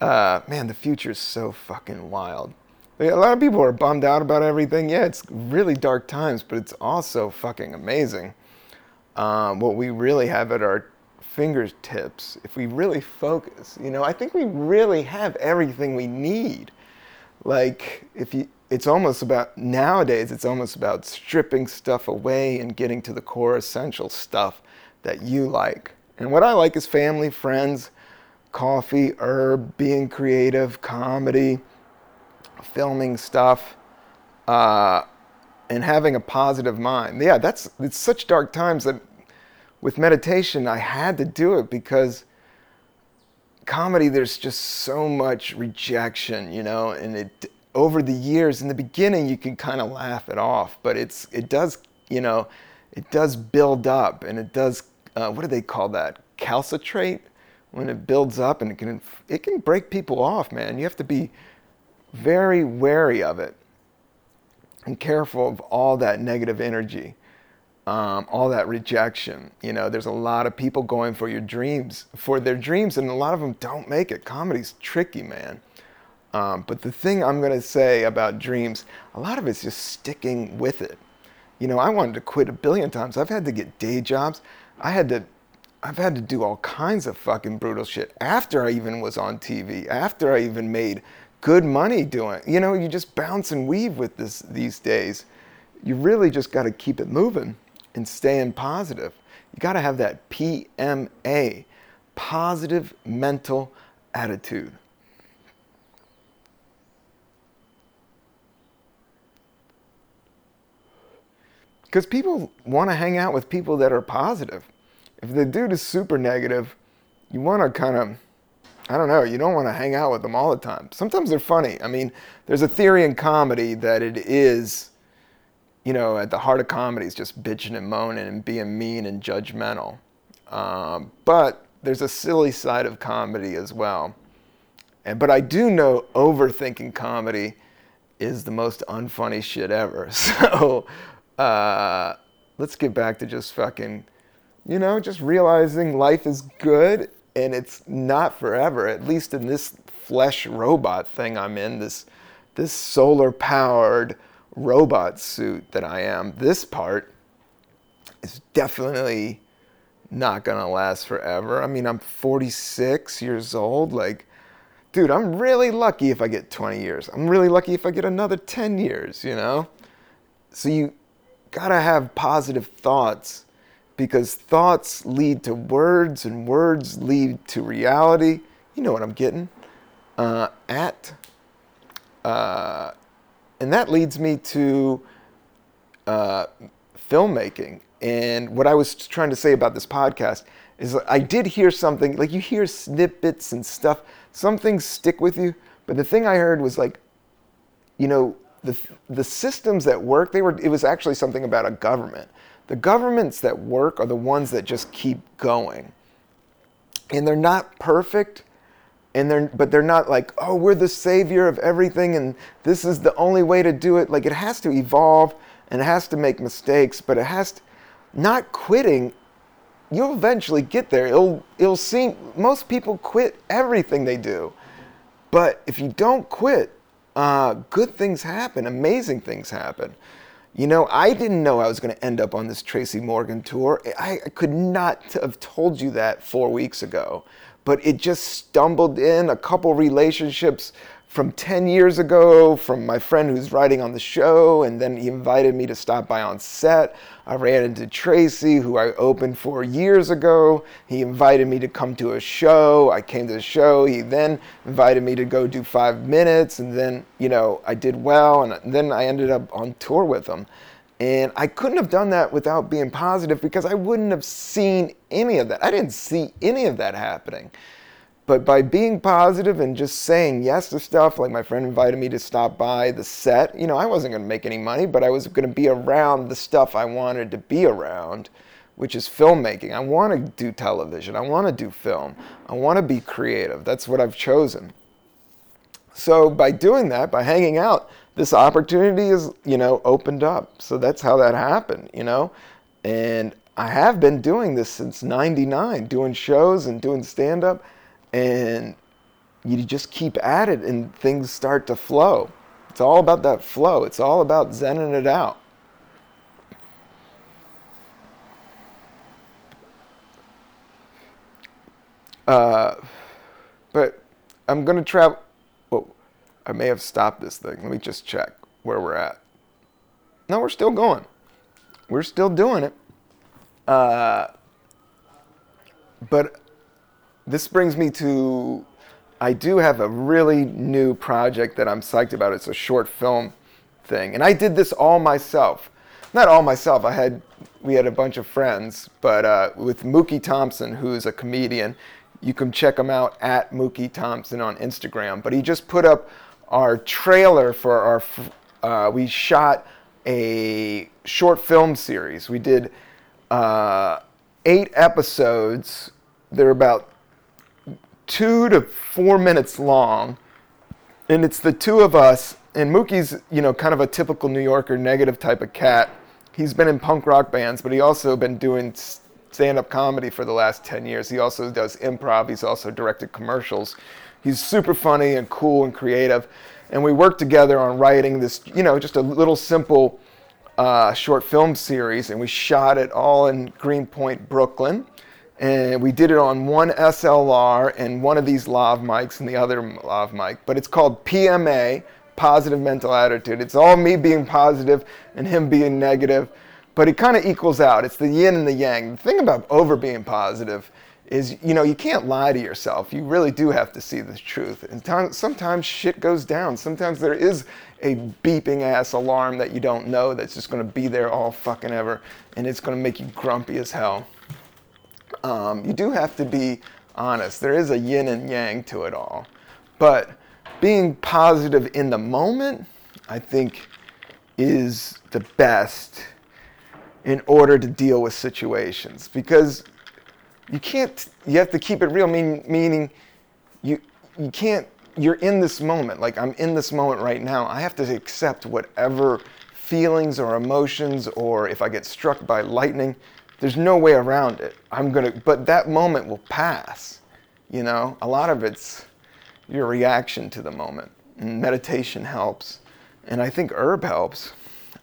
Uh, man, the future is so fucking wild. A lot of people are bummed out about everything. Yeah, it's really dark times, but it's also fucking amazing. Um, what we really have at our fingertips, if we really focus, you know, I think we really have everything we need. Like, if you, it's almost about, nowadays, it's almost about stripping stuff away and getting to the core essential stuff that you like. And what I like is family, friends, coffee, herb, being creative, comedy, filming stuff, uh, and having a positive mind. Yeah, that's it's such dark times that with meditation I had to do it because comedy there's just so much rejection, you know, and it over the years in the beginning you can kind of laugh it off, but it's it does, you know, it does build up and it does uh, what do they call that? Calcitrate when it builds up and it can it can break people off, man. You have to be very wary of it and careful of all that negative energy, um, all that rejection. You know, there's a lot of people going for your dreams, for their dreams, and a lot of them don't make it. Comedy's tricky, man. Um, but the thing I'm going to say about dreams, a lot of it's just sticking with it. You know, I wanted to quit a billion times. I've had to get day jobs. I had to I've had to do all kinds of fucking brutal shit after I even was on TV, after I even made good money doing. You know, you just bounce and weave with this these days. You really just got to keep it moving and staying positive. You got to have that PMA, positive mental attitude. Because people want to hang out with people that are positive. If the dude is super negative, you want to kind of, I don't know, you don't want to hang out with them all the time. Sometimes they're funny. I mean, there's a theory in comedy that it is, you know, at the heart of comedy is just bitching and moaning and being mean and judgmental. Um, but there's a silly side of comedy as well. And, but I do know overthinking comedy is the most unfunny shit ever. [laughs] So uh, let's get back to just fucking, you know, just realizing life is good and it's not forever. At least in this flesh robot thing I'm in, this this solar powered robot suit that I am. This part is definitely not gonna last forever. I mean, I'm 46 years old. Like, dude, I'm really lucky if I get 20 years. I'm really lucky if I get another 10 years, you know? So you gotta have positive thoughts because thoughts lead to words and words lead to reality. You know what I'm getting uh, at. Uh, and that leads me to uh, filmmaking. And what I was trying to say about this podcast is I did hear something, like you hear snippets and stuff, some things stick with you. But the thing I heard was like, you know, the, the systems that work, they were, it was actually something about a government. The governments that work are the ones that just keep going. And they're not perfect, and they're, but they're not like, oh, we're the savior of everything, and this is the only way to do it. Like, it has to evolve, and it has to make mistakes, but it has to, not quitting, you'll eventually get there. It'll, it'll seem, most people quit everything they do. But if you don't quit, uh, good things happen, amazing things happen. You know, I didn't know I was going to end up on this Tracy Morgan tour. I, I could not have told you that four weeks ago, but it just stumbled in. A couple relationships from 10 years ago from my friend who's writing on the show, and then he invited me to stop by on set. I ran into Tracy, who I opened for years ago. He invited me to come to a show. I came to the show. He then invited me to go do five minutes, and then, you know, I did well, and then I ended up on tour with him. And I couldn't have done that without being positive because I wouldn't have seen any of that. I didn't see any of that happening. But by being positive and just saying yes to stuff, like my friend invited me to stop by the set, you know, I wasn't going to make any money, but I was going to be around the stuff I wanted to be around, which is filmmaking. I want to do television. I want to do film. I want to be creative. That's what I've chosen. So by doing that, by hanging out, this opportunity is, you know, opened up. So that's how that happened, you know? And I have been doing this since 99, doing shows and doing stand up and you just keep at it and things start to flow. It's all about that flow. It's all about zenning it out. Uh, but I'm going to travel. Well, I may have stopped this thing. Let me just check where we're at. No, we're still going. We're still doing it. Uh, but this brings me to I do have a really new project that I'm psyched about. It's a short film thing. And I did this all myself. Not all myself. I had we had a bunch of friends, but uh, with Mookie Thompson, who's a comedian. You can check him out at Mookie Thompson on Instagram. But he just put up our trailer for our. Uh, we shot a short film series. We did uh, eight episodes. They're about two to four minutes long, and it's the two of us. And Mookie's, you know, kind of a typical New Yorker, negative type of cat. He's been in punk rock bands, but he also been doing stand-up comedy for the last 10 years. He also does improv. He's also directed commercials. He's super funny and cool and creative. And we worked together on writing this, you know, just a little simple uh, short film series, and we shot it all in Greenpoint, Brooklyn and we did it on one SLR and one of these lav mics and the other lav mic. But it's called PMA, Positive Mental Attitude. It's all me being positive and him being negative, but it kind of equals out. It's the yin and the yang. The thing about over being positive is, you know, you can't lie to yourself. You really do have to see the truth. And sometimes shit goes down. Sometimes there is a beeping ass alarm that you don't know that's just going to be there all fucking ever, and it's going to make you grumpy as hell um, you do have to be honest. There is a yin and yang to it all. But being positive in the moment, I think, is the best in order to deal with situations because you can't you have to keep it real mean, meaning you you can't you're in this moment like i'm in this moment right now i have to accept whatever feelings or emotions or if i get struck by lightning there's no way around it. I'm gonna, but that moment will pass. You know, a lot of it's your reaction to the moment. And meditation helps, and I think herb helps.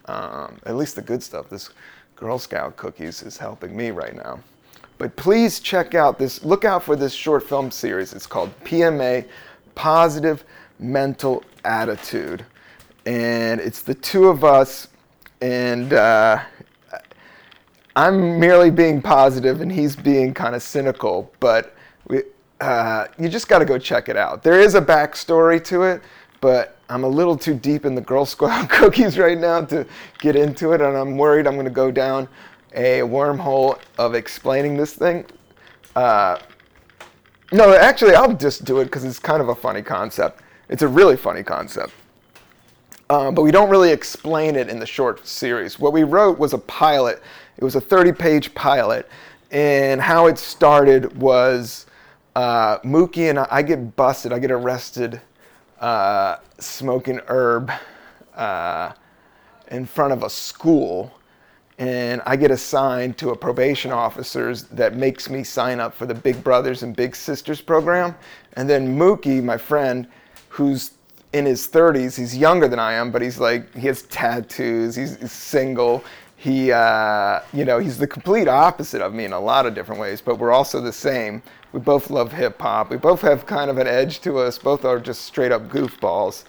Um, at least the good stuff. This Girl Scout cookies is helping me right now. But please check out this. Look out for this short film series. It's called PMA, Positive Mental Attitude, and it's the two of us, and. Uh, I'm merely being positive and he's being kind of cynical, but we, uh, you just got to go check it out. There is a backstory to it, but I'm a little too deep in the Girl Scout [laughs] cookies right now to get into it, and I'm worried I'm going to go down a wormhole of explaining this thing. Uh, no, actually, I'll just do it because it's kind of a funny concept. It's a really funny concept. Um, but we don't really explain it in the short series. What we wrote was a pilot it was a 30 page pilot. And how it started was uh, Mookie and I, I, get busted, I get arrested uh, smoking herb uh, in front of a school. And I get assigned to a probation officer that makes me sign up for the Big Brothers and Big Sisters program. And then Mookie, my friend, who's in his 30s, he's younger than I am, but he's like, he has tattoos, he's, he's single, he, uh, you know, he's the complete opposite of me in a lot of different ways, but we're also the same. We both love hip hop. We both have kind of an edge to us. Both are just straight up goofballs.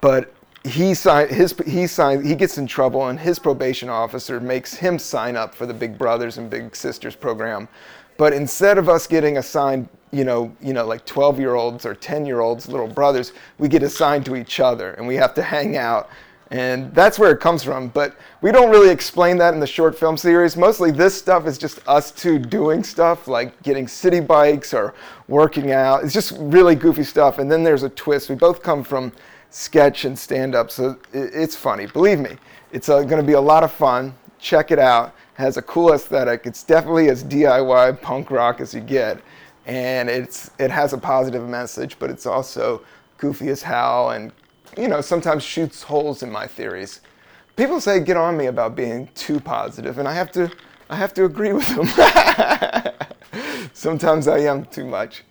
But he signed his he signed he gets in trouble and his probation officer makes him sign up for the Big Brothers and Big Sisters program. But instead of us getting assigned, you know, you know, like 12 year olds or 10 year olds, little brothers, we get assigned to each other and we have to hang out. And that's where it comes from. But we don't really explain that in the short film series. Mostly this stuff is just us two doing stuff, like getting city bikes or working out. It's just really goofy stuff. And then there's a twist. We both come from sketch and stand up, so it's funny. Believe me, it's uh, going to be a lot of fun. Check it out. It has a cool aesthetic. It's definitely as DIY punk rock as you get, and it's it has a positive message, but it's also goofy as hell, and you know sometimes shoots holes in my theories. People say get on me about being too positive, and I have to I have to agree with them. [laughs] sometimes I am too much.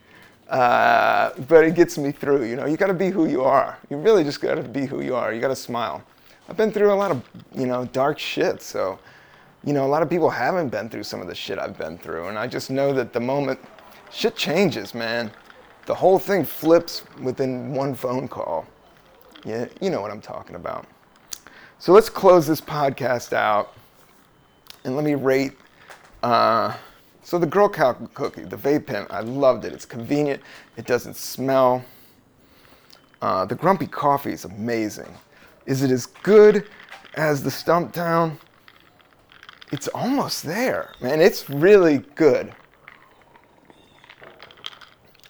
Uh, but it gets me through. You know, you got to be who you are. You really just got to be who you are. You got to smile. I've been through a lot of, you know, dark shit. So, you know, a lot of people haven't been through some of the shit I've been through. And I just know that the moment shit changes, man, the whole thing flips within one phone call. Yeah, you know what I'm talking about. So let's close this podcast out and let me rate. Uh, so the Girl Scout cookie, the vape pen, I loved it. It's convenient. It doesn't smell. Uh, the Grumpy coffee is amazing. Is it as good as the Stumptown? It's almost there, man. It's really good.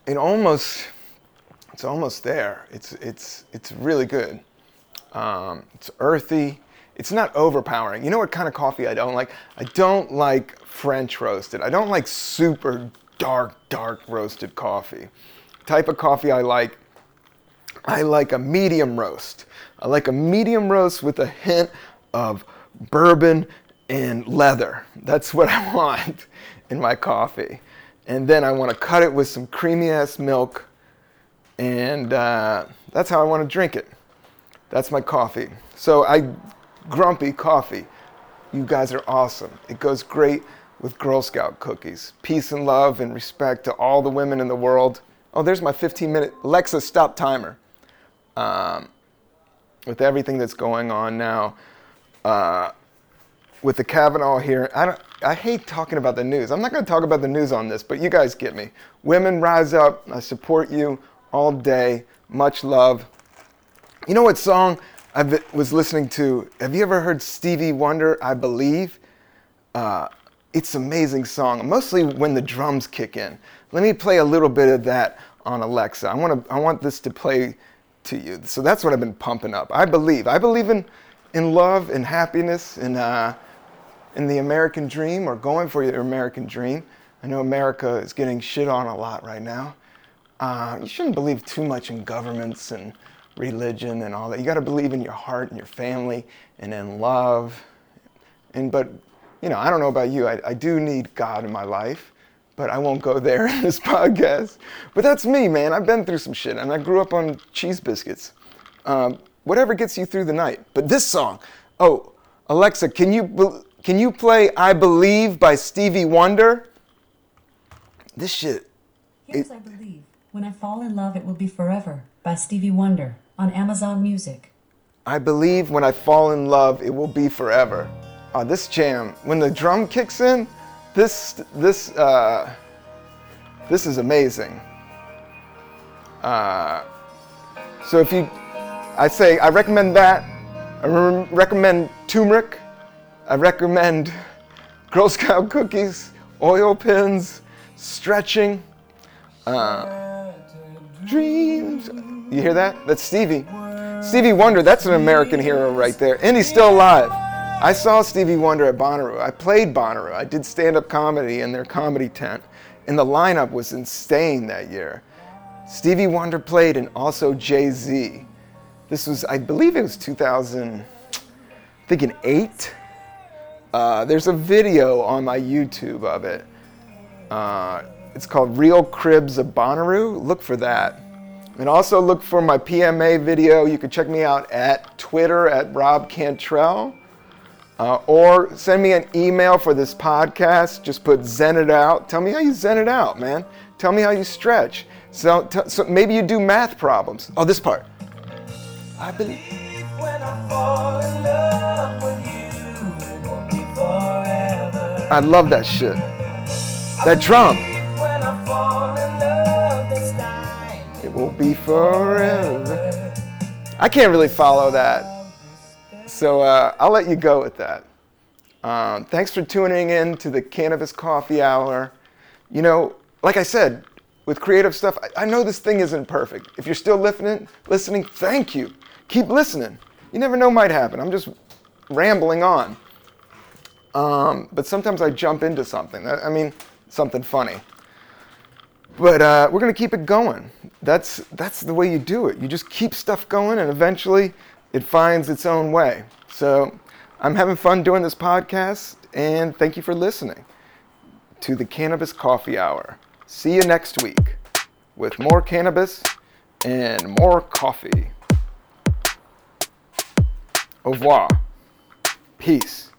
It almost, it's almost there. It's it's it's really good. Um, it's earthy. It's not overpowering. You know what kind of coffee I don't like? I don't like French roasted. I don't like super dark, dark roasted coffee. Type of coffee I like, I like a medium roast. I like a medium roast with a hint of bourbon and leather. That's what [laughs] I want in my coffee. And then I want to cut it with some creamy ass milk, and uh, that's how I want to drink it. That's my coffee. So I grumpy coffee. You guys are awesome. It goes great with Girl Scout cookies. Peace and love and respect to all the women in the world. Oh, there's my 15 minute Alexa stop timer. Um, with everything that's going on now, uh, with the Kavanaugh here, I don't. I hate talking about the news. I'm not going to talk about the news on this, but you guys get me. Women rise up. I support you all day. Much love. You know what song I was listening to? Have you ever heard Stevie Wonder? I believe. Uh, it's an amazing song, mostly when the drums kick in. Let me play a little bit of that on Alexa. I want to. I want this to play to you. So that's what I've been pumping up. I believe. I believe in in love and happiness and. Uh, in the American dream or going for your American dream. I know America is getting shit on a lot right now. Uh, you shouldn't believe too much in governments and religion and all that. You got to believe in your heart and your family and in love. And but, you know, I don't know about you. I, I do need God in my life, but I won't go [laughs] there in this podcast. But that's me, man. I've been through some shit, and I grew up on cheese biscuits. Um, whatever gets you through the night. But this song, oh, Alexa, can you can you play I Believe by Stevie Wonder? This shit.
Here's I Believe. When I Fall in Love, It Will Be Forever by Stevie Wonder on Amazon Music.
I believe when I fall in love, it will be forever. Oh, this jam, when the drum kicks in, this this uh, this is amazing. Uh, so if you, I say I recommend that. I re- recommend turmeric. I recommend [laughs] Girl Scout cookies, oil pins, stretching. Uh, dreams. You hear that? That's Stevie. Stevie Wonder, that's an American hero right there. And he's still alive. I saw Stevie Wonder at Bonnaroo. I played Bonnaroo. I did stand up comedy in their comedy tent. And the lineup was insane that year. Stevie Wonder played and also Jay Z. This was, I believe it was 2000, I think in eight. Uh, there's a video on my YouTube of it. Uh, it's called Real Cribs of Bonnaroo. Look for that. And also look for my PMA video. You can check me out at Twitter at Rob Cantrell. Uh, or send me an email for this podcast. Just put Zen it out. Tell me how you Zen it out, man. Tell me how you stretch. So, t- so maybe you do math problems. Oh, this part. I believe.
When I fall in love with you, it won't be forever.
I love that shit. That drum. It will be forever. I can't really follow that. So uh, I'll let you go with that. Um, thanks for tuning in to the Cannabis Coffee Hour. You know, like I said, with creative stuff, I, I know this thing isn't perfect. If you're still listening, listening, thank you. Keep listening. You never know might happen. I'm just rambling on. Um, but sometimes I jump into something. I I mean, something funny. But uh, we're gonna keep it going. That's that's the way you do it. You just keep stuff going, and eventually, it finds its own way. So, I'm having fun doing this podcast, and thank you for listening to the Cannabis Coffee Hour. See you next week with more cannabis and more coffee. Au revoir. Peace.